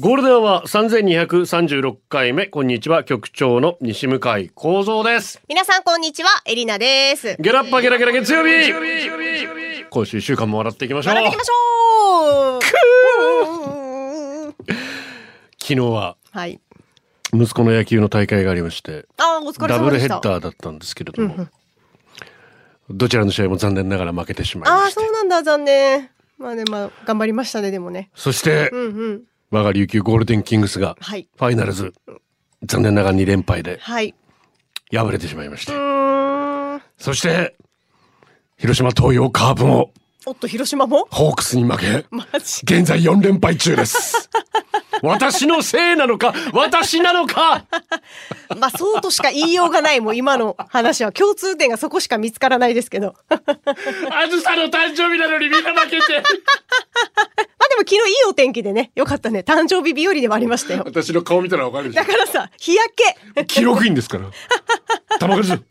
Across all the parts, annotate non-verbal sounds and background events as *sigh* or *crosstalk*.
ゴールデンは3236回目。こんにちは。局長の西向井幸三です。皆さんこんにちは、エリナです。ゲラッパゲラゲラ月曜日今週一週間も笑っていきましょう。笑っていきましょう昨日ははい。息子の野球の大会がありまして、あー、お疲れダブルヘッ。ダーだったんですけれども、どちらの試合も残念ながら負けてしまいましてそうなんだ、残念。まあね、まあ、頑張りましたね、でもね。そして、うんうん。我が琉球ゴールデンキングスがはい。ファイナルズ残念ながら2連敗ではい。敗れてしまいまして。そして広島東洋カープもおっと、広島も？ホークスに負け。現在4連敗中です *laughs* 私のせいなのか私なのか *laughs* まあ、そうとしか言いようがない、もう今の話は。共通点がそこしか見つからないですけど。まああずさの誕生日なのにみんな負けてでも昨日いいお天気でね、よかったね。誕生日日和ではありましたよ。私の顔見たらわかるだからさ、日焼け。ょ記録いいんですから玉くず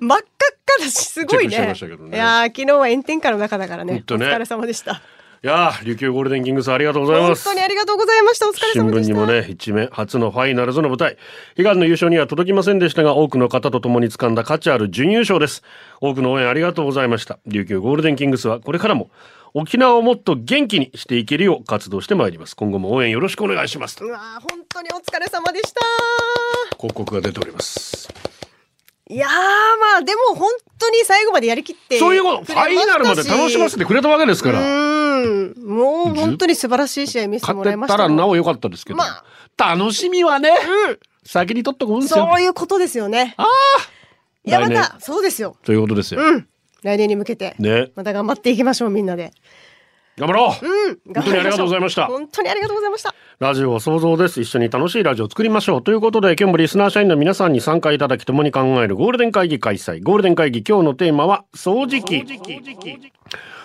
真っ赤っかだし、すごいね。ねいやー昨日は炎天下の中だからね。ねお疲れ様でした。いやー琉球ゴールデンキングスありがとうござい本ます。当にありがとうございました。お疲れ新様でした。聞にもね一面初のファイナルズの舞台。悲願の優勝には届きませんでしたが多くの方と共に掴んだ価値ある準優勝です。多くの応援ありがとうございました。琉球ゴールデンキングスはこれからも沖縄をもっと元気にしていけるよう活動してまいります。今後も応援よろしくお願いします。うわー本当にお疲れ様でした。広告が出ております。いやーまあでも本当に最後までやりきってそういうこと。ファイナルまで楽しませてくれたわけですからうーんもう本当に素晴らしい試合見せてもらいましたたらなお良かったですけど、まあ楽しみはね、先に取っとくんですよそういうことですよね。いやまたそうですよ。ということですよ、うん。来年に向けてねまた頑張っていきましょうみんなで。頑張ろう、うん。本当にありがとうございました本当にありがとうございました。ラジオは想像です。一緒に楽しいラジオを作りましょう。ということで、今日もリスナー社員の皆さんに参加いただき共に考えるゴールデン会議開催。ゴールデン会議今日のテーマは掃除機。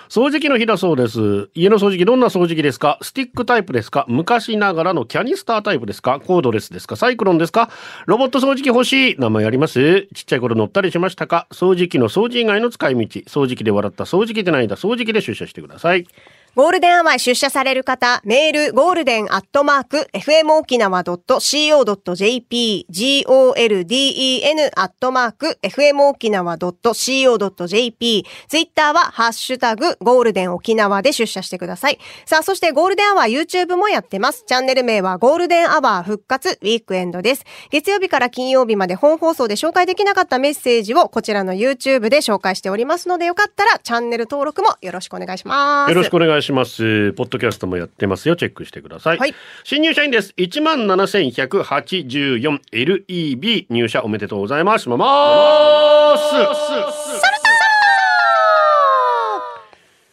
掃除機の日だそうです。家の掃除機どんな掃除機ですか？スティックタイプですか？昔ながらのキャニスタータイプですか？コードレスですか？サイクロンですか？ロボット掃除機欲しい。名前あります？ちっちゃい頃乗ったりしましたか？掃除機の掃除以外の使い道。掃除機で笑った。掃除機で泣いた。掃除機で出社してください。ゴールデンアワー出社される方、メール、ゴールデンアットマーク、fmokinawa.co.jp、golden アットマーク、fmokinawa.co.jp、ツイッターは、ハッシュタグ、ゴールデン沖縄で出社してください。さあ、そしてゴールデンアワー YouTube もやってます。チャンネル名はゴールデンアワー復活ウィークエンドです。月曜日から金曜日まで本放送で紹介できなかったメッセージをこちらの YouTube で紹介しておりますので、よかったらチャンネル登録もよろしくお願いします。よろしくお願いします。ポッドキャストもやってますよ。チェックしてください。はい新入社員です。17,184LEB 入社おめでとうございます。まます。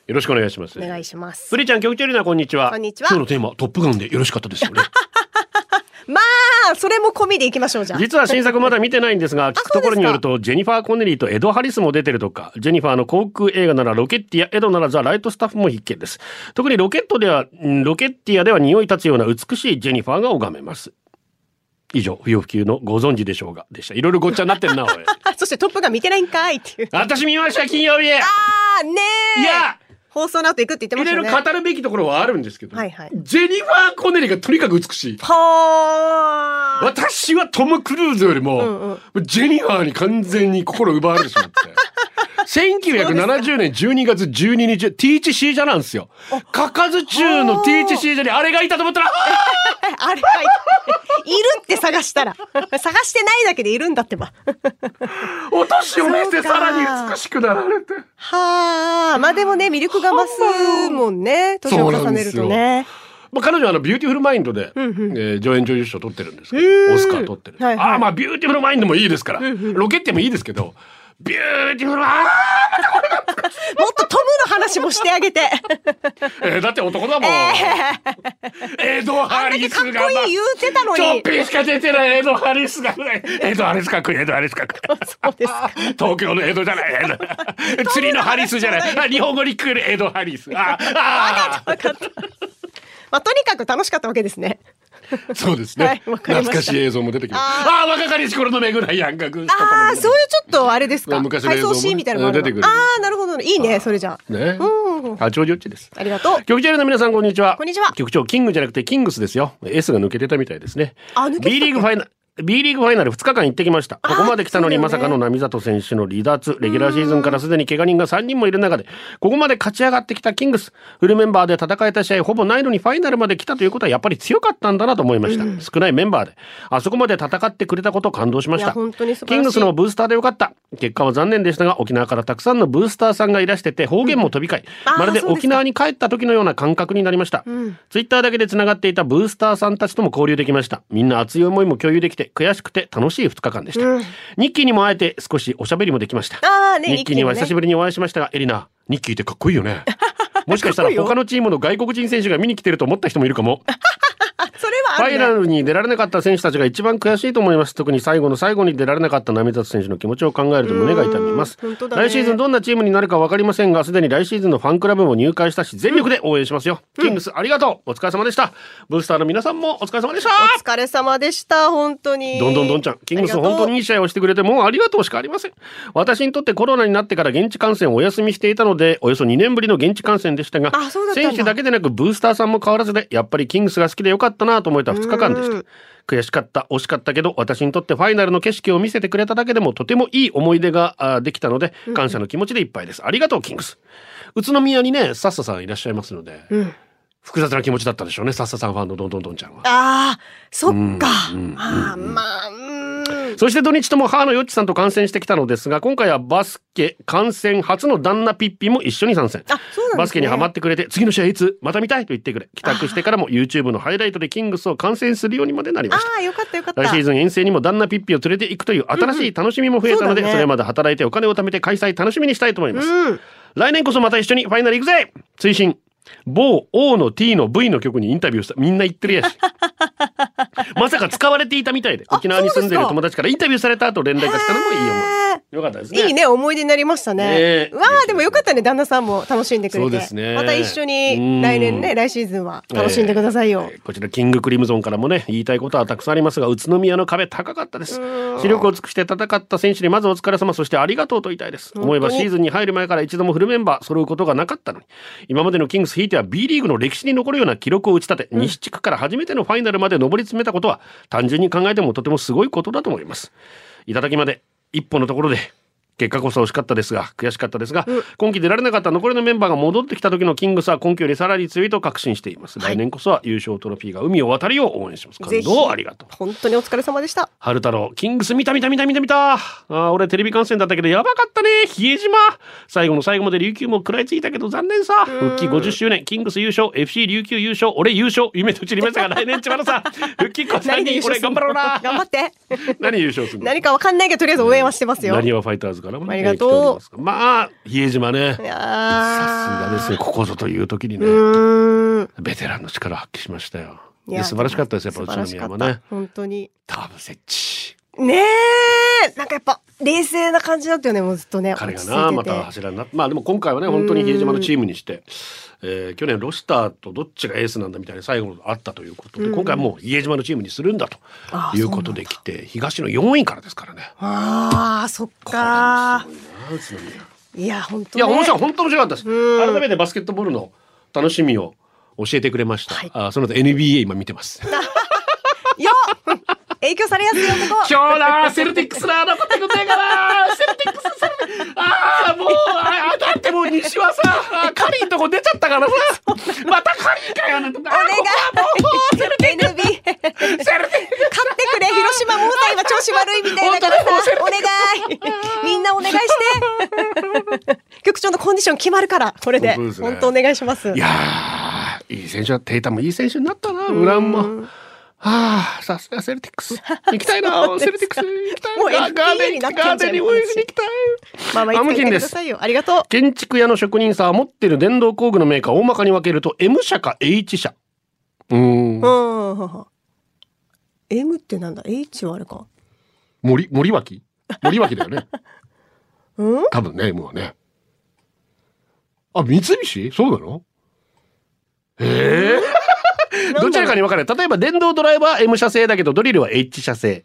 よろしくお願いします。お願いしますプ。リちゃん、局長リナ、こんにちは。こんにちは今日のテーマ、トップガンでよろしかったですよね。*laughs* まあ、それも込みでいきましょう、じゃあ。実は新作まだ見てないんですが、聞くところによると、ジェニファー・コネリーとエド・ハリスも出てるとか、ジェニファーの航空映画ならロケッティア、エドならザ・ライトスタッフも必見です。特にロケットでは、んロケッティアでは匂い立つような美しいジェニファーが拝めます。以上、不要不急のご存知でしょうが、でした。いろいろごっちゃになってんな、*laughs* そしてトップが見てないんかいっていう。私見ました、金曜日あー、ねえ。いや放送の後行くって言っていろいろましたよね。語るべきところはあるんですけど、はいはいジェニファー・コネリーがとにかく美しい。はー。私はトム・クルーズよりも、うんジェニファーに完全に心奪われてしまって。*laughs* 1970年12月12日、ティーチシージャなんですよ。かかず中のティーチシージャにあれがいたと思ったら、あ *laughs* あれはい。いるって探したら。探してないだけでいるんだってば。お年を召してさらに美しくなられて。はあ。まあでもね、魅力が増すもんね。年を重ねるとね。まあ、彼女はあのビューティフルマインドで、えー助演女優賞取ってるんですけど、オスカー取ってる。ああ、まあビューティフルマインドもいいですから、ロケッティアもいいですけど、ビューティフルあもっとトムの話もしてあげて。ーえーだって男だもん、エド・ハリスかっがこいい言うてたのちょっに。ぴりしか出てないエド・ハリスがエド・ハリスかっこいいエド・ハリスかっこいいそうですか。東京の江戸じゃない。*laughs* 釣りのハリスじゃない。あ日本語に来るエド・ハリス。ああまあ、とにかく楽しかったわけですね。*laughs* そうですね、はい懐かしい映像も出てきます。ああー若かりし頃のめぐらいやんか軍師とかも。ああ、そういうちょっとあれですか？回昔の映像もね。あるの出てくる。ああ、なるほど。ね。いいね、それじゃあ。ね。うん。八王子よっちです。ありがとう。局長の皆さんこんにちは。こんにちは。局長キングじゃなくてキングスですよ。S が抜けてたみたいですね。B リーグファイナル B リーグファイナル2日間行ってきました。ここまで来たのにねまさかの並里選手の離脱、レギュラーシーズンからすでに怪我人が3人もいる中で、ここまで勝ち上がってきたキングス、フルメンバーで戦えた試合ほぼないのにファイナルまで来たということはやっぱり強かったんだなと思いました。少ないメンバーで、あそこまで戦ってくれたこと感動しました。しいキングスのブースターでよかった。結果は残念でしたが、沖縄からたくさんのブースターさんがいらしてて、方言も飛び交い、あーまるで沖縄に帰った時のような感覚になりました。ツイッターだけで繋がっていたブースターさんたちとも交流できました。みんな熱い思いも共有できて、悔しくて楽しい2日間でした。ニッキーにも会えて少しおしゃべりもできました。あーねニッキーには久しぶりにお会いしましたが、エリナ、ニッキーってかっこいいよね。*laughs* もしかしたら他のチームの外国人選手が見に来てると思った人もいるかも。ファイナ。ルに出られなかった選手たちが一番悔しいと思います。特に最後の最後に出られなかった波里選手の気持ちを考えると胸が痛みます。ね来シーズンどんなチームになるか分かりませんが、すでに来シーズンのファンクラブも入会したし、全力で応援しますよ。キングスありがとうお疲れ様でした。ブースターの皆さんもお疲れ様でしたお疲れ様でした、本当に。どんどんどんちゃん、キングス本当にいい試合をしてくれてもうありがとうしかありません。私にとってコロナになってから現地観戦をお休みしていたので、およそ2年ぶりの現地観戦でしたが選手だけでなくブースターさんも変わらずで、やっぱりキングスが好きでよかったなと思えた2日間でした。悔しかった、惜しかったけど、私にとってファイナルの景色を見せてくれただけでもとてもいい思い出があできたので、感謝の気持ちでいっぱいです。ありがとう、キングス。宇都宮にね、サッサさんいらっしゃいますので、複雑な気持ちだったでしょうね、サッサさんファンのどんどんどんちゃんは。ああ、そっか。ああ、まあ。そして土日とも母のよっちさんと観戦してきたのですが、今回はバスケ観戦初の旦那ピッピも一緒に参戦。あそうなんですねバスケにハマってくれて、次の試合いつ？また見たいと言ってくれ。帰宅してからも YouTube のハイライトでキングスを観戦するようにまでなりました。ああ、よかったよかった。来シーズン遠征にも旦那ピッピを連れて行くという新しい楽しみも増えたので、そうだねそれまで働いてお金を貯めて開催楽しみにしたいと思います。うん。来年こそまた一緒にファイナル行くぜ追伸某 O の T の V の曲にインタビューしたみんな言ってるやし *laughs* *laughs* まさか使われていたみたいで沖縄に住んでる友達からインタビューされた後連絡がしたのもいい思いよかったですね。いいね、思い出になりましたね。わあ、でもよかったね、旦那さんも楽しんでくれて。ね。また一緒うん。に来年ね、来シーズンは楽しんでくださいよ。こちらキングクリムゾンからもね言いたいことはたくさんありますが宇都宮の壁高かったです。視力を尽くして戦った選手にまずお疲れ様そしてありがとうと言いたいです。思えばシーズンに入る前から一度もフルメンバー揃うことがなかったのに。今までのキングスひいては B リーグの歴史に残るような記録を打ち立て、西地区から初めてのファイナルまで上り詰めたことは単純に考えてもとてもすごいことだと思います。いただきまで一歩のところで結果こそ惜しかったですが悔しかったですが、今季出られなかった残りのメンバーが戻ってきた時のキングスは今季よりさらに強いと確信しています、来年こそは優勝トロフィーが海を渡るよう応援します感動ありがとう本当にお疲れ様でした。春太郎、キングス見た見た見た見た見た。あー俺テレビ観戦だったけどやばかったね。比江島。最後の最後まで琉球も食らいついたけど残念さ。復帰50周年、キングス優勝、FC 琉球優勝、俺優勝。夢と散りましたが *laughs* 来年千葉のさ。復帰こそ何で優に俺頑張ろうな。頑張って。*laughs* 何優勝するの？何かわかんないけど、とりあえず応援はしてますよ。なにわファイターズからも、ね、ありがとうまあ、比江島ね。さすがですね。ここぞという時にね。ベテランの力を発揮しましたよ。素晴らしかったですやっぱ宇都宮もね。本当に。ターブセッチ。ねえ、なんかやっぱ冷静な感じだったよね、もうずっとね。彼がなまた柱になまあでも今回はね本当に比江島のチームにして、えー去年ロシターとどっちがエースなんだみたいな最後のあったということで、今回はもう比江島のチームにするんだということで来て東の4位からですからね。ああ、そっか。いや、本当いやね面白い本当面白かったです。うん改めてバスケットボールの楽しみを教えてくれました。はいあその後 NBA 今見てます。*laughs* 影響されやすいよ、ここ。今日だセルティックスな残ってくんねえかなセルティックスセルティックスああもうああだってもう西はさあカリーんとこ出ちゃったからさまたカリーかよなんておお願い。NB。勝ってセルティックくれ、広島もうさ、今調子悪いみたいだからさお願い。みんなお願いして。局長のコンディション決まるから、これで。本当ですね本当お願いします。いやーいい選手はテイタもいい選手になったなウランもはあ、さすがセルティックス。行きたいな、*laughs* セルティックス。行きたいもうな。ガーデン、になっガーデンに応援しに行きたい。まあまあ、いつか言ってくださいよ。ありがとう。建築屋の職人さんは持ってる電動工具のメーカーを大まかに分けると M 社か H 社。うーん。うん。M ってなんだ ?H はあれか。森、森脇？森脇だよね。*laughs* うん？多分ね、M はね。あ、三菱？そうなの？へえ。どちらかに分かれる。例えば電動ドライバーは M 社製だけどドリルは H 社製。っ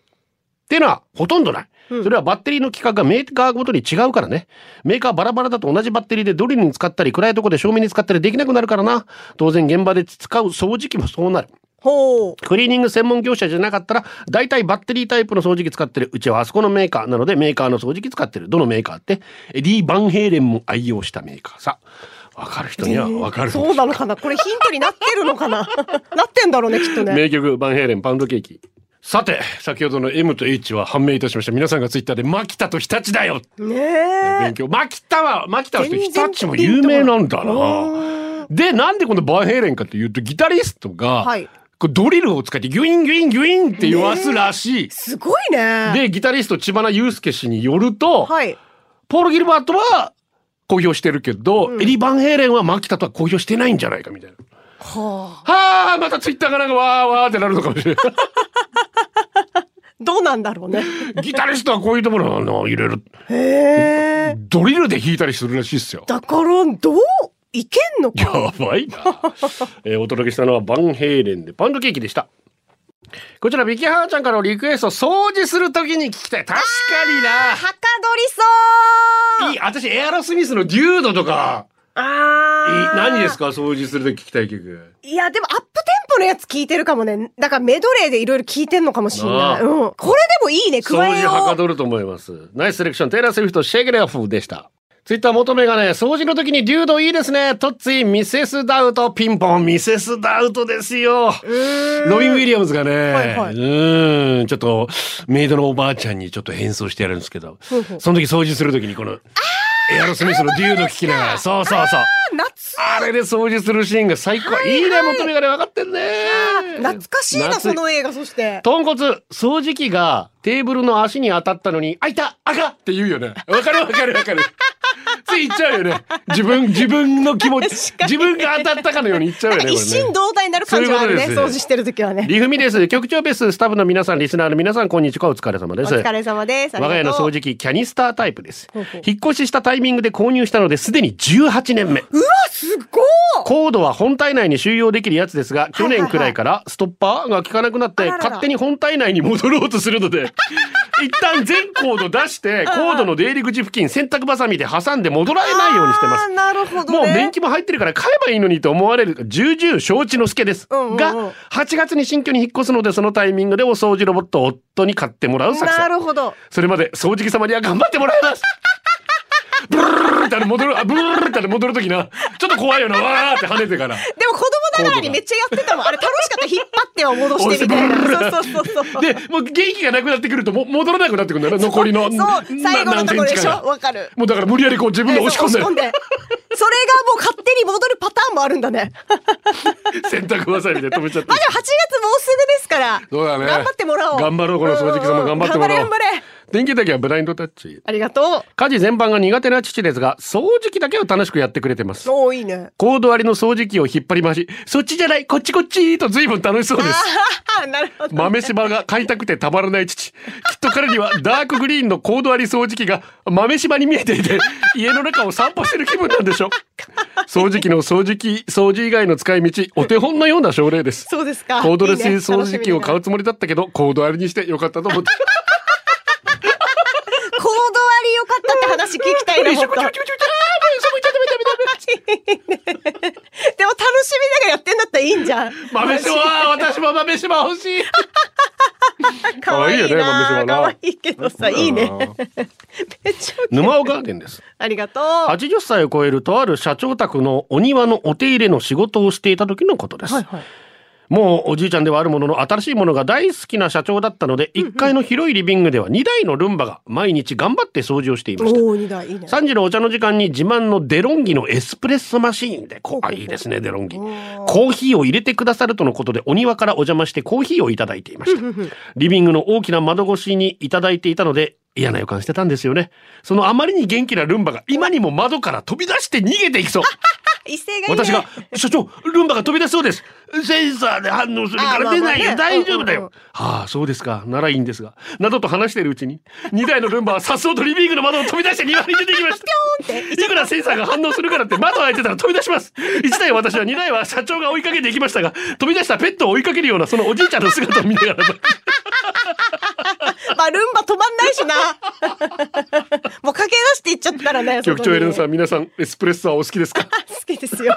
ていうのはほとんどない。それはバッテリーの規格がメーカーごとに違うからね。メーカーバラバラだと同じバッテリーでドリルに使ったり暗いところで照明に使ったりできなくなるからな。当然現場で使う掃除機もそうなる。ほう。クリーニング専門業者じゃなかったら、大体バッテリータイプの掃除機使ってる。うちはあそこのメーカーなので、メーカーの掃除機使ってる。どのメーカーって、エディ・バンヘイレンも愛用したメーカーさ。わかる人にはわかる。そうなのかな？これヒントになってるのかな？*laughs* なってんだろうね、きっとね。名曲、バンヘイレン、パウンドケーキ。さて、先ほどの M と H は判明いたしました。皆さんがツイッターで、マキタと日立だよねえ。勉強。マキタは、マキタは日立も有名なんだな。で、なんでこのバンヘイレンかっていうと、ギタリストが、はいこうドリルを使ってギュインギュインギュインって言わすらしい。すごいね。で、ギタリスト千葉祐介氏によると、はい。ポール・ギルバートは公表してるけど、エリ・バンヘイレンはマキタとは公表してないんじゃないかみたいな。ははあ、またツイッターがなんかわーわーってなるのかもしれない。あ。*laughs* どうなんだろうね。ギタリストはこういうところあの、いろいろへえ。ドリルで弾いたりするらしいっすよ。だから、どう？いけんのやか。ばいな。えーお届けしたのはバンヘイレンでパウンドケーキでした。こちら、ビキハーちゃんからのリクエスト、掃除するときに聞きたい。確かにな。はかどりそういい、私、エアロスミスのデュードとか、いいあー何ですか？掃除するとき聞きたい曲。いや、でもアップテンポのやつ聞いてるかもね。だからメドレーでいろいろ聞いてんのかもしんない。うん。これでもいいね、掃加え除はかよどると思います。ナイスセレクション、テイラー・スウィフト、シェイゲレアフでした。ツイッター求めがね、掃除の時にデュードいいですね。トッツィ、ミセスダウト、ピンポン、ミセスダウトですよ。ロビン・ウィリアムズがね、はいはいうーん、ちょっと、メイドのおばあちゃんにちょっと変装してやるんですけど、その時掃除する時にこの、エアロスミスのデュード聞きながら、そうそうそう。あれで掃除するシーンが最高。いいね、求めがね、分かってるね。懐かしいな、夏その映画、そして。豚骨、掃除機がテーブルの足に当たったのに、あいたあかって言うよね。わかるわかるわかる。*laughs* つい言っちゃうよね。自分、自分の気持ち、自分が当たったかのように言っちゃうよね。ね一心同体になる感じはあるね、掃除してる時はね。リフミです。局長ベース、スタッフの皆さん、リスナーの皆さん、こんにちは。お疲れ様です。お疲れ様です。我が家の掃除。除機、キャニスタータイプですほうほう。引っ越ししたタイミングで購入したので、すでに18年目。うわ、すっごいコードは本体内に収容できるやつですが、去年くらいからストッパーが効かなくなって、勝手に本体内に戻ろうとするので、*laughs* 一旦全コード出して、コードの出入り口付近、洗濯バサミで挟んで戻られないようにしてます。なるほどね。もう年季も入ってるから買えばいいのにと思われる重々承知の助です。うんうんうんが、8月に新居に引っ越すので、そのタイミングでお掃除ロボットを夫に買ってもらう作な戦。るほど。それまで掃除機様には頑張ってもらいます。ブルルルって戻る、あ、ブルルルって戻るときな、ちょっと怖いよな、わーって跳ねてから。ながらにめっちゃやってたもん。あれ楽しかった。引っ張っては戻してみたいな。そうそうそうそう。で、もう元気がなくなってくると、もう戻らなくなってくるんだよね、残りの。そう、最後のところでしょ？わかる。もうだから無理やりこう自分で押し込んで、それがもう勝手に戻るパターンもあるんだね。洗濯バサミで止めちゃってまあ。でも8月もうすぐですから。そうだね。頑張ってもらおう。頑張ろう、この掃除機様頑張ってもらおう。頑張れ頑張れ。電気だけはブラインドタッチ。ありがと家事全般が苦手な父ですが、掃除機だけは楽しくやってくれてますう。。おーいいね。コード割りの掃除機を引っ張り回し、そっちじゃない、こっちこっちと随分楽しそうです。あなるほど。豆柴が買いたくてたまらない父。きっと彼にはダークグリーンのコード割り掃除機が豆柴に見えていて、家の中を散歩してる気分なんでしょう。掃除機の掃除機、掃除以外の使い道、お手本のような症例です。そうですか。コードレスいいね掃除機を買うつもりだったけど、コード割りにしてよかったと思って。よかったって話聞きたいな、もっと。*laughs* でも楽しみながらやってんだったらいいんじゃん。豆柴私も豆柴欲しい *laughs* かわいい可愛いよね豆柴な。なかわいいけどさ、いいね。めっちゃウケる沼尾ガーデンです。ありがとう。80歳を超えるとある社長宅のお庭のお手入れの仕事をしていた時のことです。はいはい。もうおじいちゃんではあるものの新しいものが大好きな社長だったので、1階の広いリビングでは2台のルンバが毎日頑張って掃除をしていました。おお、二台いいね。3時のお茶の時間に自慢のデロンギのエスプレッソマシーンで、こあ、いいですね、デロンギ。コーヒーを入れてくださるとのことで、お庭からお邪魔してコーヒーをいただいていました。リビングの大きな窓越しにいただいていたので、嫌な予感してたんですよね。そのあまりに元気なルンバが今にも窓から飛び出して逃げていきそう。一斉がいいね。私が、社長、ルンバが飛び出しそうです。センサーで反応するから出ないよ。あまあまあね大丈夫だよ。はあ、そうですか。ならいいんですが。などと話しているうちに、2台のルンバはさっそうとリビングの窓を飛び出して庭に出てきました。いくらセンサーが反応するからって窓を開いてたら飛び出します。1台は私は2台は社長が追いかけていきましたが、飛び出したペットを追いかけるようなそのおじいちゃんの姿を見ながら、*laughs* まあ、ルンバ止まんないしな。*laughs* もう駆け出していっちゃったらね。局長エレンさん。ん、皆さん、エスプレッソはお好きですか？*laughs* 好きですよ。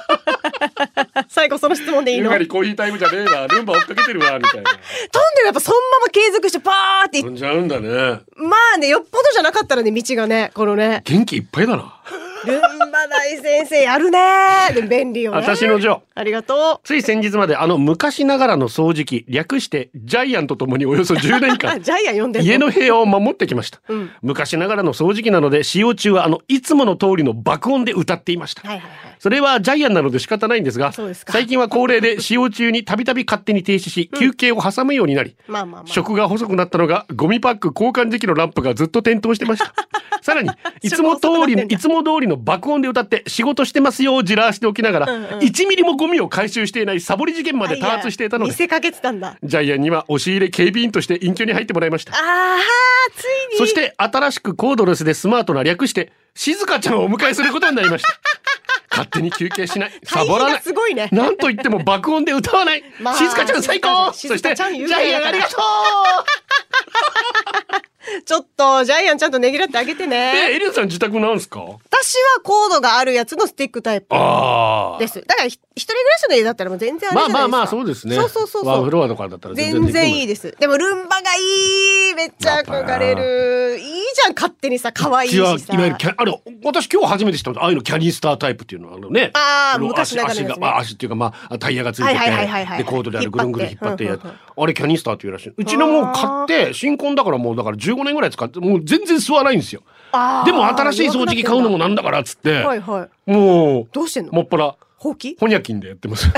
最後その質問でいいの？飛んやはりコーヒータイムじゃねえわ。ルンバ追っかけてるわ、みたいな。でるやっぱそのまま継続してパーって飛んじゃうんだね。まあね、よっぽどじゃなかったらね、道がね、このね、元気いっぱいだな。ルンバ大先生やるね。便利よね。私のジョー。ありがとつい先日まであの昔ながらの掃除機、略してジャイアンとともにおよそ10年間、*laughs* ジャイアン呼んで家の部屋を守ってきました、うん。昔ながらの掃除機なので使用中はあのいつもの通りの爆音で歌っていました、はいはいはい。それはジャイアンなので仕方ないんですが最近は恒例で使用中にたびたび勝手に停止し休憩を挟むようになり、まあまあまあ。食が細くなったのがゴミパック交換時期のランプがずっと点灯してました。*laughs* さらにいつも通りのいつも通りの爆音で歌って仕事してますよをじらしておきながら、うんうん。1ミリもゴミを回収していないサボり事件まで多発していたので。見せかけてたんだ。ジャイアンには押し入れ警備員として隠居に入ってもらいました。ああ、ついに。そして新しくコードレスでスマートな略して静香ちゃんをお迎えすることになりました。*laughs* 勝手に休憩しない。サボらない。すごいね。なんと言っても爆音で歌わない、まあ静香ちゃん最高。静そしてジャイアンありがと *laughs* *laughs* ちょっと、ジャイアンちゃんとねぎらってあげてうね。*laughs* えエリアさん自宅なんですか？私はコードがあるやつのスティックタイプあです。だから、ひ一人暮らしの家だったらもう全然あれじゃないですか。まあまあまあそうですねそうそうそうそう。ワンフロアとかだったら全然いいでです。でもルンバがいいめっちゃ憧れる。いいじゃん、勝手にさ、可愛いしはさ。いわゆるキャあれ私今日初めて知ったんですああいうのキャニスタータイプっていうのはあのねのあー昔ながらのね足足が、まあ、足っていうかまあタイヤがついてて、はいはいはいはいはいでコードであるぐるんぐる引っ張ってや引っ張ってあれキャニスターっていうらしい。うちのもう買って新婚だからもうだから15年ぐらい使ってもう全然吸わないんですよ。でも新しい掃除機買うのもなんだからっつって、はいはい。もうどうしてんの？もっぱらほうき？ホニャキンでやってます。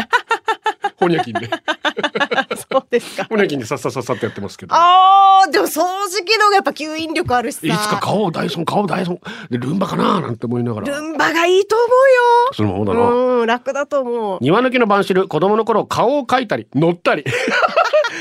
ホニャキンで。*laughs* そうですか。ホニャキンでさっさっさっさってやってますけど。あー、でも掃除機の方がやっぱ吸引力あるしさ。いつか買おうダイソン買おうダイソン。でルンバかななんて思いながら。ルンバがいいと思そのままだな、うよ。うん、楽だと思う。庭抜きの晩汁子供の頃顔を描いたり乗ったり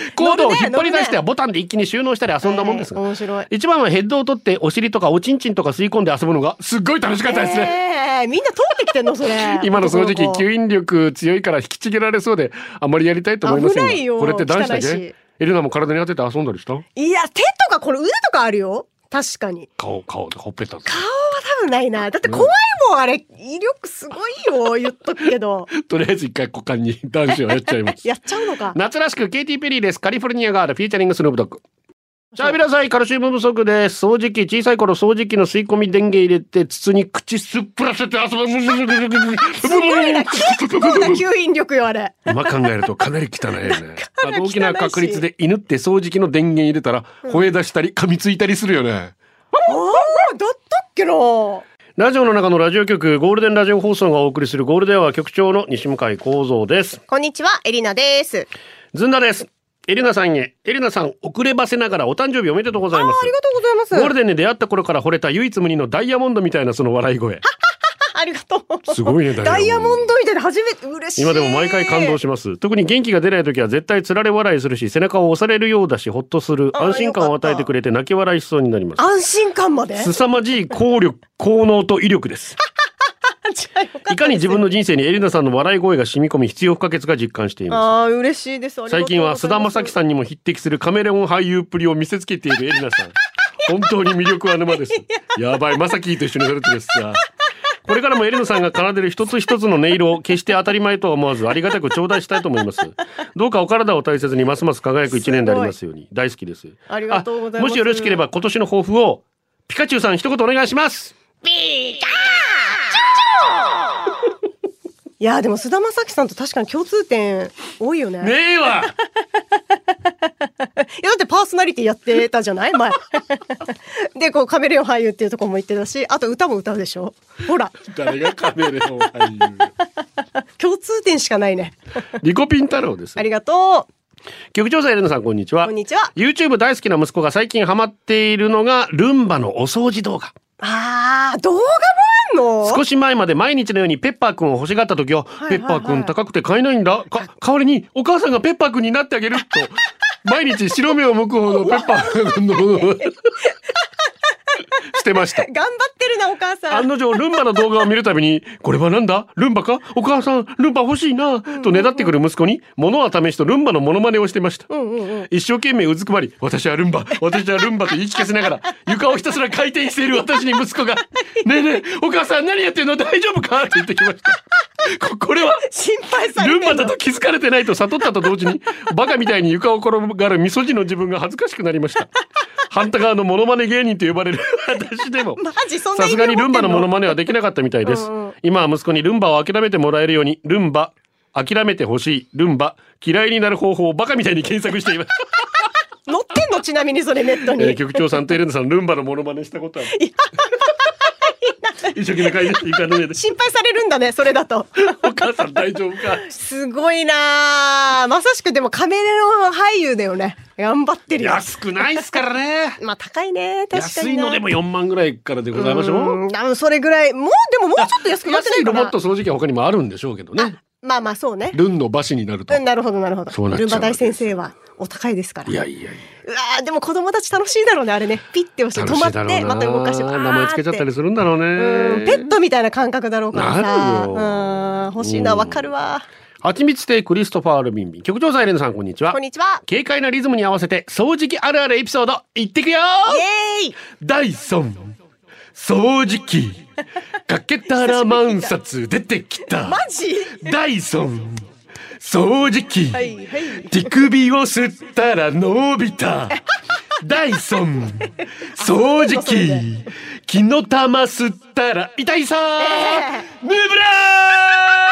*laughs* コードを引っ張り出してはボタンで一気に収納したり遊んだもんです。が、えー面白い。一番はヘッドを取ってお尻とかおちんちんとか吸い込んで遊ぶのがすっごい楽しかったですね、えー、みんな通ってきてんのそれ。*laughs* 今の掃除機吸引力強いから引きちぎられそうであまりやりたいと思いませんこれって男子だけ？エレナも体に当てて遊んだりした？いや、手とかこれ腕とかあるよ。確かに。顔顔でほっぺた。顔ないな。だって怖いもん、あれ。威力すごいよ。言っとくけど。*laughs* とりあえず一回股間に男子はやっちゃいます *laughs* やっちゃうのか。夏らしくケイティ・ペリーですカリフォルニアガールフィーチャリングスヌープドッグしゃべらさいカルシウム不足です掃除機小さい頃掃除機の吸い込み電源入れて筒に口すっぷらせて遊ぶすごいな結構な吸引力よ、あれ。今考えるとかなり汚いよねあと大きな確率で犬って掃除機の電源入れたら吠え出したり噛みついたりするよねああ、だったっけな。ラジオの中のラジオ局ゴールデンラジオ放送がお送りするゴールデンは局長の西向井光三ですこんにちは、エリナです。ずんだですエリナさんへエリナさん遅ればせながらお誕生日おめでとうございますありがとうございます。ゴールデンで出会った頃から惚れた唯一無二のダイヤモンドみたいなその笑い声 *laughs* ありがとう。すごいねダイヤモンド。みたいな初めて嬉しい。今でも毎回感動します。特に元気が出ない時は絶対つられ笑いするし背中を押されるようだしほっとする。安心感を与えてくれて泣き笑いしそうになります安心感まで？凄まじい効力効能と威力 *laughs* です。いかに自分の人生にエリナさんの笑い声が染み込み必要不可欠か実感しています。ああ、嬉しいです。最近は菅田将暉さんにも匹敵するカメレオン俳優っぷりを見せつけているエリナさん。本当に魅力は沼です。*laughs* や。ばいまさきと一緒にやるってですさこれからもエリナさんが奏でる一つ一つの音色を決して当たり前とは思わずありがたく頂戴したいと思います。*laughs* どうかお体を大切にますます輝く一年でありますように大好きです。ありがとうございます。あもしよろしければ今年の抱負をピカチュウさん一言お願いします。い *laughs* いやーでも菅田将暉さんと確かに共通点多いよね。ねえわ *laughs* だってパーソナリティやってたじゃない？前。*laughs* で、こうカメレオン俳優っていうところも言ってたし、あと歌も歌うでしょ？ほら、誰がカメレオン俳優？共通点しかないね。リコピン太郎です。ありがと局長さんエレナさんこんにちは。こんにちは。YouTube 大好きな息子が最近ハマっているのがルンバのお掃除動画。う。あー、動画もあんの？少し前まで毎日のようにペッパーくんを欲しがった時は、ペッパーくん高くて買えないんだ。か代わりにお母さんがペッパーくんになってあげると毎日白目を向くほどペッパーくんの。てました。*laughs* 頑張ってるな、お母さん。案の定ルンバの動画を見るたびに「これはなんだ？ルンバか？お母さんルンバ欲しいな」とねだってくる息子に物は試しとルンバのモノマネをしてました、うんうんうん。一生懸命うずくまり「私はルンバ私はルンバ」と言い聞かせながら床をひたすら回転している私に息子が「ねえねえお母さん何やってんの？大丈夫か?」って言ってきました。ここれは心配さルンバだと気づかれてないと悟ったと同時にバカみたいに床を転がるみそじの自分が恥ずかしくなりました。*laughs* 反対側のモノマネ芸人と呼ばれる私でも *laughs* マジそんなさすがにルンバのモノママネはできなかったみたいです。うんうん。今は息子にルンバを諦めてもらえるようにルンバ諦めてほしい。ルンバ嫌いになる方法をバカみたい。に検索しています、乗ってんの？ちなみにそれネットに。えー局長さんとエレナさんルンバのモノマネしたことは *laughs* 一生懸命書いていかねえで心配されるんだね、それだと。*laughs* お母さん大丈夫か？すごいなあまさしくでもカメレオン俳優だよね。頑張ってるよ。安くないっすからね *laughs* まあ高いね。確か安にな。いのでも4万ぐらいからでございましょううん多分それぐらい。もう、でももうちょっと安くなってな安いロいかな。ボット掃除機は他にもあるんでしょうけどねまあまあそうね。ルンの馬氏になると、うん、なるほどなるほど。そうなっちゃうルンバ大先生はお高いですから。いやいやいや。うわーでも子供たち楽しいだろうね、あれね。ピッて押して止まって、また動かして。名前つけちゃったりすするんだろうね。うん、ペットみたいな感覚だろうからさ。なるよ。うん、欲しいな、わかるわ。はちみつ亭クリストファールビンビ。ン局長さんエレナさんこんにちは。こんにちは。軽快なリズムに合わせて掃除機あるあるエピソードいってくよイエーイ。ダイソン。掃除機。かけたら万冊出てきた。マジ？ダイソン掃除機、はいはい。手首を吸ったら伸びた。*laughs* ダイソン。掃除機。木の玉吸ったら痛いさー、ヌーブラー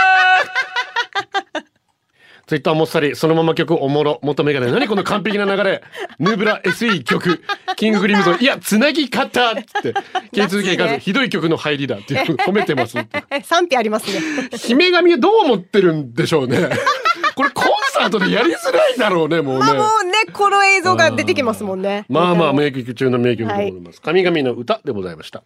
ツイッターもっさりそのまま曲おもろ元メガネ何この完璧な流れ。ヌーブラ SE 曲。キングクリムゾンいやつなぎ方って。気続けいかずひどい曲の入りだっていう褒めてます *laughs* 賛否ありますね。姫神はどう思ってるんでしょうね。これコンサートでやりづらいだろうねもうね。まあもうね、この映像が出てきますもんね。まあまあ名曲中の名曲でございます。神々の歌でございました。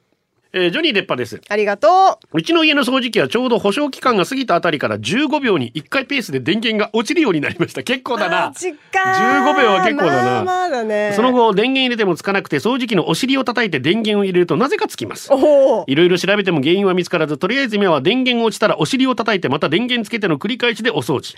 えージョニーレッパです。ありがとう。うちの家の掃除機はちょうど保証期間が過ぎたあたりから15秒に1回ペースで電源が落ちるようになりました。結構だな。マジか15秒は結構だなまあまあだね。その後電源入れてもつかなくて掃除機のお尻を叩いて電源を入れるとなぜかつきます。いろいろ調べても原因は見つからずとりあえず今は電源落ちたらお尻を叩いてまた電源つけての繰り返しでお掃除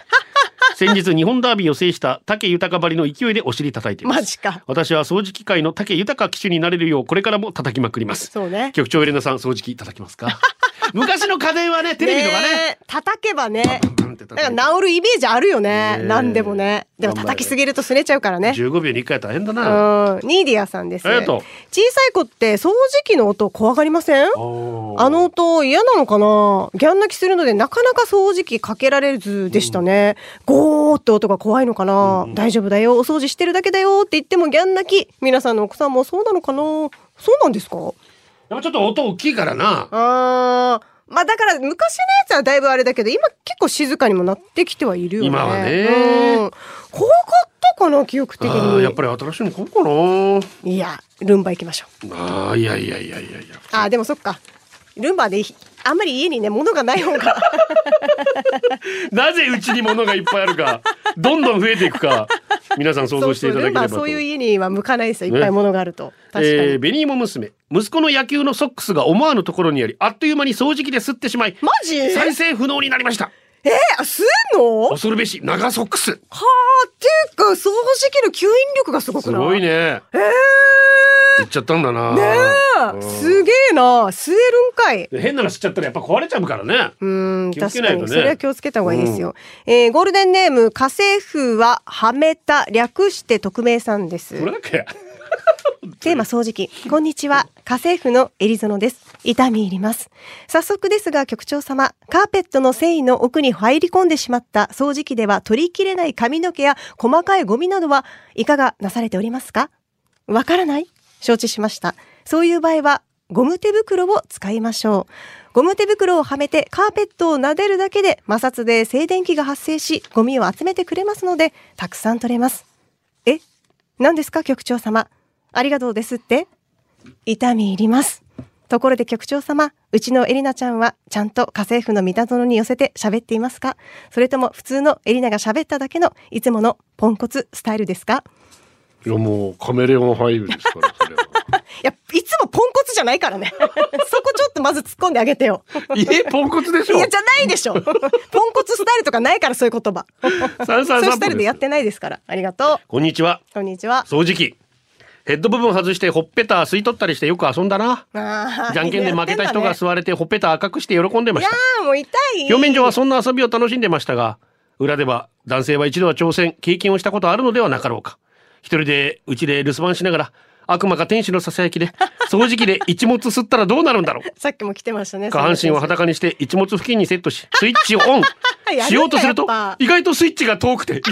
先日日本ダービーを制した武豊ばりの勢いでお尻叩いていますマジか。私は掃除機界の武豊騎手になれるようこれからも叩きまくりますそうね。局長エレナさん掃除機叩きますか？*laughs* 昔の家電はねテレビとかねえ叩けばね。なんか治るイメージあるよね。何でもね。でも叩きすぎるとすねちゃうからね。15秒に1回は大変だなうん。ニーディアさんです。小さい子って掃除機の音怖がりません？あの音嫌なのかな？ギャン泣きするのでなかなか掃除機かけられずでしたね。ゴーって音が怖いのかな、大丈夫だよ。お掃除してるだけだよって言ってもギャン泣き。皆さんのお子さんもそうなのかな？そうなんですか？でもちょっと音大きいからなあー。まあだから昔のやつはだいぶあれだけど今結構静かにもなってきてはいるよね。今はねうん。怖かったかな記憶的に。やっぱり新しいの買おうかいや、ルンバ行きましょう。なあーいやいやいやいやいやあーでもそっか。ルンバでいいあんまり家にね物がない方が。*laughs* なぜうちに物がいっぱいあるかどんどん増えていくか皆さん想像していただければと。そういう家には向かないですよ。いねっぱい物があると、確かに、えー、ベニーモ娘。息子の野球のソックスが思わぬところにありあっという間に掃除機で吸ってしまいマジ？再生不能になりましたえー、吸うの？は恐るべし長ソックス。あっていうか掃除機の吸引力がすごくない？すごいね。え言っちゃったんだな。ー、ねえ。すげえな。吸えるんかい。で変なの吸っちゃったらやっぱ壊れちゃうからね。うん、気をつけ確ないとね。それは気をつけた方がいいですよ。えーゴールデンネーム家政婦ははめた略して匿名さんです。これだけ？テーマ掃除機。こんにちは。家政婦のエリゾノです。痛み入ります。早速ですが局長様、カーペットの繊維の奥に入り込んでしまった掃除機では取りきれない髪の毛や細かいゴミなどはいかがなされておりますか？わからない？承知しました。そういう場合はゴム手袋を使いましょう。ゴム手袋をはめてカーペットを撫でるだけで摩擦で静電気が発生し、ゴミを集めてくれますので、たくさん取れます。え？何ですか局長様？ありがとうですって痛み入ります。ところで局長様、うちのエリナちゃんはちゃんと家政婦の三田園に寄せて喋っていますか？それとも普通のエリナが喋っただけのいつものポンコツスタイルですか？いやもうカメレオン俳優ですからそれは。*laughs* いや、いつもポンコツじゃないからね。*laughs* そこちょっとまず突っ込んであげてよ。えポンコツでしょいや、じゃないでしょ。ポンコツスタイルとかないからそういう言葉。そういうスタイ。ルでやってないですから。ありがとこんにちは。う。こんにちは。掃除機。ヘッド部分外してほっぺた吸い取ったりしてよく遊んだな。*laughs* じゃんけんで負けた人が吸われてほっぺた赤くして喜んでまいやした。ーもう痛い。表面上はそんな遊びを楽しんでましたが、裏では男性は一度は挑戦、経験をしたことあるのではなかろうか。一人でうちで留守番しながら、悪魔か天使のささやきで、*laughs* 掃除機で一物吸ったらどうなるんだろう。*laughs* さっきも来てましたね。下半身を裸にして一物付近にセットし、スイッチをオンしようとすると意外とスイッチが遠くて、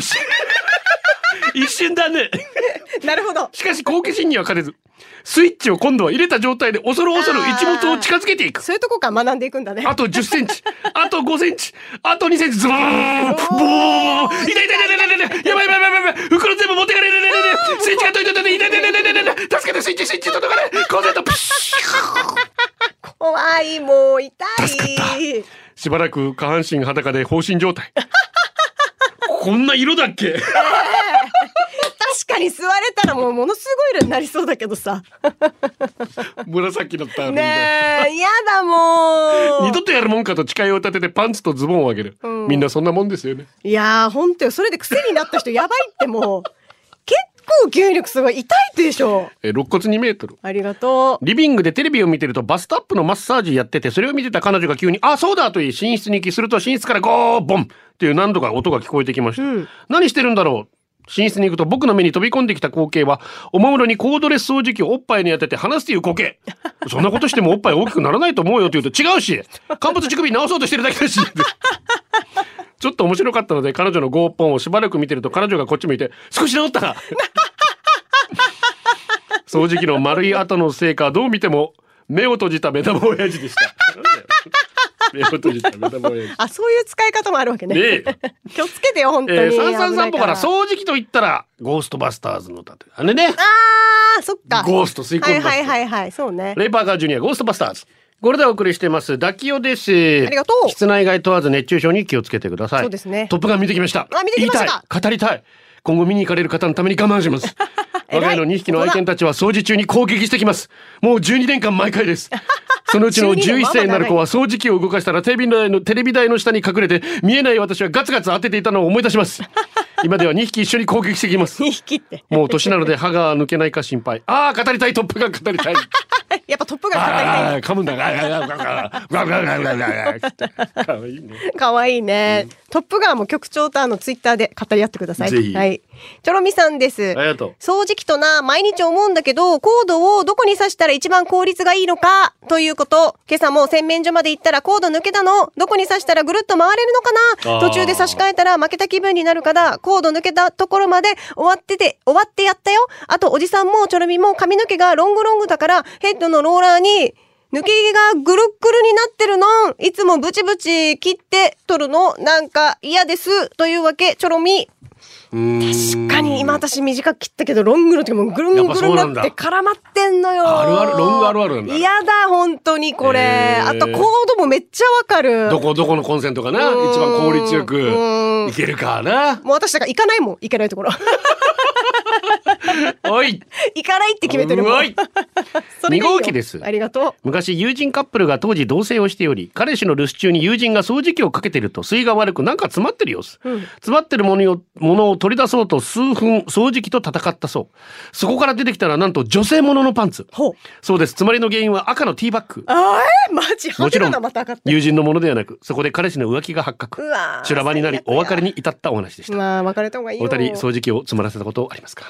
一瞬、だね。*laughs* なるほど。しかし好奇心には勝てず、スイッチを今度は入れた状態で恐る恐る一物を近づけていく。そういうとこから学んでいくんだね。あと10センチ、あと5センチ、あと2センチ、ズボーン、ボーン、痛い痛い痛い痛い痛いやばいやばいやばいやばい、袋全部持ってかれる、スイッチが痛い痛い痛い痛い痛い痛い痛い、助けてスイッチスイッチ届かない、コンセントプシュ怖い、もう痛い。しばらく下半身裸で放心状態。こんな色だっけ？確かに吸われたらもうものすごい色になりそうだけどさ。紫だったあるんで。ねえ、やだもう。二度とやるもんかと誓いを立ててパンツとズボンを上げる。うんみんなそんなもんですよね。いやー、ほんとよ。それで癖になった人やばいってもう。*laughs* 結構吸引力すごい痛いでしょ。え、肋骨2メートル。ありがとう。リビングでテレビを見てるとバストアップのマッサージやってて、それを見てた彼女が急に、あ、そうだと言い、寝室に行きすると寝室からゴーボンっていう何度か音が聞こえてきました。うん何してるんだろう寝室に行くと僕の目に飛び込んできた光景は、おもむろにコードレス掃除機をおっぱいに当てて離すという光景。*laughs* そんなことしてもおっぱい大きくならないと思うよと言うと違うし、陥没乳首直そうとしてるだけだし。*laughs* ちょっと面白かったので彼女のゴーポンをしばらく見てると彼女がこっち向いて少し治ったな *laughs* 掃除機の丸い跡のせいかどう見ても目を閉じた目玉親父でした目を閉じた目玉親父あ、そういう使い方もあるわけね。ねえ。*laughs* 気をつけてよ、本当に。えー、三三散歩からう。掃除機と言ったらゴーストバスターズの歌ってあれねあー、そっか。ゴースト吸い込んだはいはいはいはい、そうね。レイパーカージュニアゴーストバスターズ。これでお送りしてます。ダキオです。ありがとう。室内外問わず熱中症に気をつけてください。そうですね。トップガン見てきました。あ見てきました。語りたい。今後見に行かれる方のために我慢します。*laughs* 我が家の2匹の愛犬たちは掃除中に攻撃してきます。もう12年間毎回ですそのうちの11歳になる子は掃除機を動かしたらテレビ台のテレビ台の下に隠れて見えない私はガツガツ当てていたのを思い出します。*laughs* 今では2匹一緒に攻撃してきます。2匹って。もう年なので歯が抜けないか心配。ああ、語りたい、トップが語りたい。*laughs* やっぱトップが語りたい。噛むんだ。かわいいね。かわいいね。トップガーも局長とあのツイッターで語り合ってください。はい。チョロミさんです。ありがとう掃除機とな、毎日思うんだけど、コードをどこに挿したら一番効率がいいのか、ということ。今朝も洗面所まで行ったらコード抜けたの。どこに挿したらぐるっと回れるのかな？途中で差し替えたら負けた気分になるから、コード抜けたところまで終わってて、終わってやったよ。あと、おじさんもチョロミも髪の毛がロングロングだから、ヘッドのローラーに、抜け毛がぐるっぐるになってるの。いつもブチブチ切って取るの。なんか嫌です。というわけ、チョロミ。確かに今私短く切ったけどロングの時もぐるんぐるんになやって絡まってんのよ。あるあるロングあるある嫌だ、本当にこれ。へーあとコードもめっちゃわかる。どこどこのコンセントかな？うん一番効率よくうんいけるかな？もう私だから行かないもん。行けないところ。おい。行かないって決めてるもん。おい。*laughs* それがいいよ。二号機です。ありがとう。昔友人カップルが当時同棲をしており彼氏の留守中に友人が掃除機をかけてると水が悪くなんか詰まってる様子、詰まってるものをものを取り出そうと数分掃除機と戦ったそう。そこから出てきたらなんと女性もののパンツ。ほう。そうです。詰まりの原因は赤のティーバッグ。あえマジもちろん。友人のものではなくそこで彼氏の浮気が発覚。うわー修羅場になりお別れに至ったお話でした。まあ別れた方がいいよ。お二人掃除機を詰まらせたことありますか？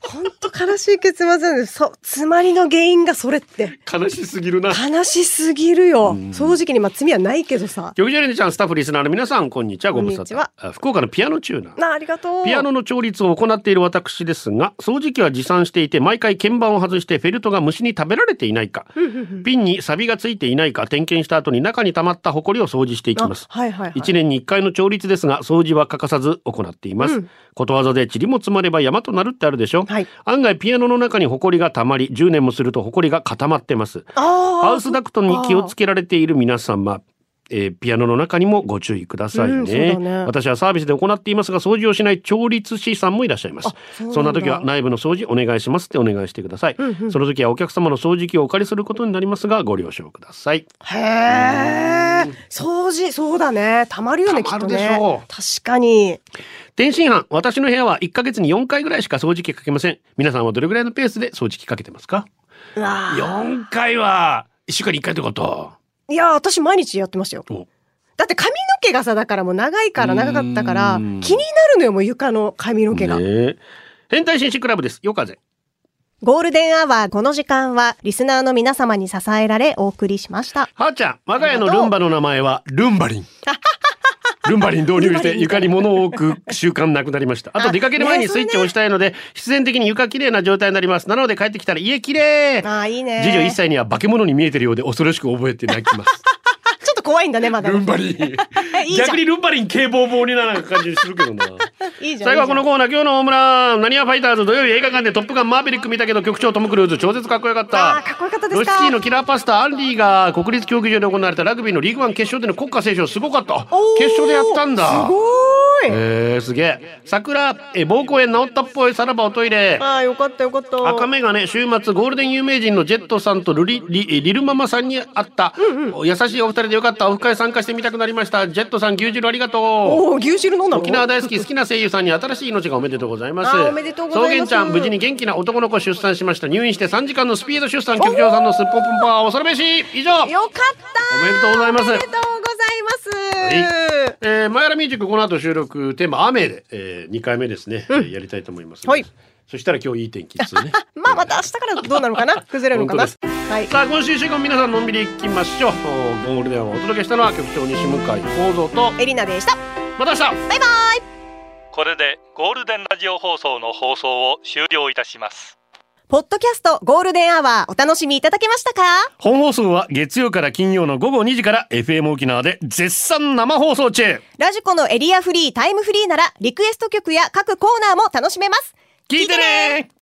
本当悲しい結末なんです。そう、詰まりの原因がそれって。悲しすぎるな。悲しすぎるよ。掃除機にまあ罪はないけどさ。局長レネちゃん、スタッフリスナーの皆さん、こんにちは。ご無沙汰。あ福岡のピアノチューナー。なあ、ありがとう。ピアノの調律を行っている私ですが、掃除機は持参していて、毎回鍵盤を外してフェルトが虫に食べられていないか、ピンに錆がついていないか点検した後に中に溜まったホコリを掃除していきます。あはいはいはい1年に1回の調律ですが、掃除は欠かさず行っています。ことわざで塵も積まれば山となるってあるでしょ、はい案外ピアノの中にホコリが溜まり、10年もするとホコリが固まってます。ハウスダクトに気をつけられている皆様、えーピアノの中にもご注意くださいうんね,、だね。私はサービスで行っていますが掃除をしない調律師さんもいらっしゃいます。そんだ。そんな時は内部の掃除お願いしますってお願いしてください、その時はお客様の掃除機をお借りすることになりますがご了承ください。へえ。掃除、そうだね。たまるよね、きっとね。ょ。確かに。天津飯私の部屋は1ヶ月に4回ぐらいしか掃除機かけません。皆さんはどれぐらいのペースで掃除機かけてますか？うわ4回は1週間に1回ってこといや、私毎日やってましたよ。おだって髪の毛がさ、だからもう長いから長かったから、気になるのよ、もう床の髪の毛が。ねえ変態紳士クラブですよ風ゴールデンアワー、この時間は、リスナーの皆様に支えられ、お送りしました。はーちゃん、我が家のルンバの名前はルンバリン。*laughs* ルンバリン導入して床に物を置く習慣なくなりました。あと出かける前にスイッチを押したいので、必然的に床きれいな状態になります。なので帰ってきたら家きれいああ、いいね。次女1歳には化け物に見えてるようで恐ろしく覚えて泣きます。怖いんだね、まだね。ルンバリン。*laughs* 逆にルンバリン警棒棒にならな感じするけどな。*laughs* いいじゃん。最後はこのコーナー、今日の大村、なにわファイターズ土曜日映画館でトップガンマーヴェリック見たけど局長トム・クルーズ超絶かっこよかった。かっこよかったですかロシキーのキラーパスタアンディが国立競技場で行われたラグビーのリーグワン決勝での国歌斉唱すごかった。決勝でやったんだ。すごーい。えー、すげえ。桜、え、膀胱炎治ったっぽいさらばおトイレ。ああ、よかったよかった。赤目がね週末ゴールデン有名人のジェットさんとルリリリルママさんに会った、優しいお二人でよかったオフ会参加してみたくなりました。ジェットさん牛汁ありがとう。おお、牛汁飲んだの？沖縄大好き好きな声優さんに新しい命がおめでとうございます。おめでとうございます。草原ちゃん無事に元気な男の子出産しました。入院して3時間のスピード出産。局長さんのすっぽんぽんパワー恐るべし以上。よかった。おめでとうございます。おめでとうございます。はい。えー、マヤラミュージックこの後収録。テーマ雨で、えー、2回目ですね、えーやりたいと思います。はい。そしたら今日いい天気っつうね。*laughs* まあ、また明日からどうなるのかな？*laughs* 崩れるのかな？はい。さあ今週一週間皆さんのんびり行きましょう。おゴールデンをお届けしたのは局長西向幸三とエリナでした。また明日。バイバイこれでゴールデンラジオ放送の放送を終了いたしますポッドキャストゴールデンアワーお楽しみいただけましたか？本放送は月曜から金曜の午後2時から FM 沖縄で絶賛生放送中。ラジコのエリアフリー、タイムフリーならリクエスト曲や各コーナーも楽しめます。聞いてね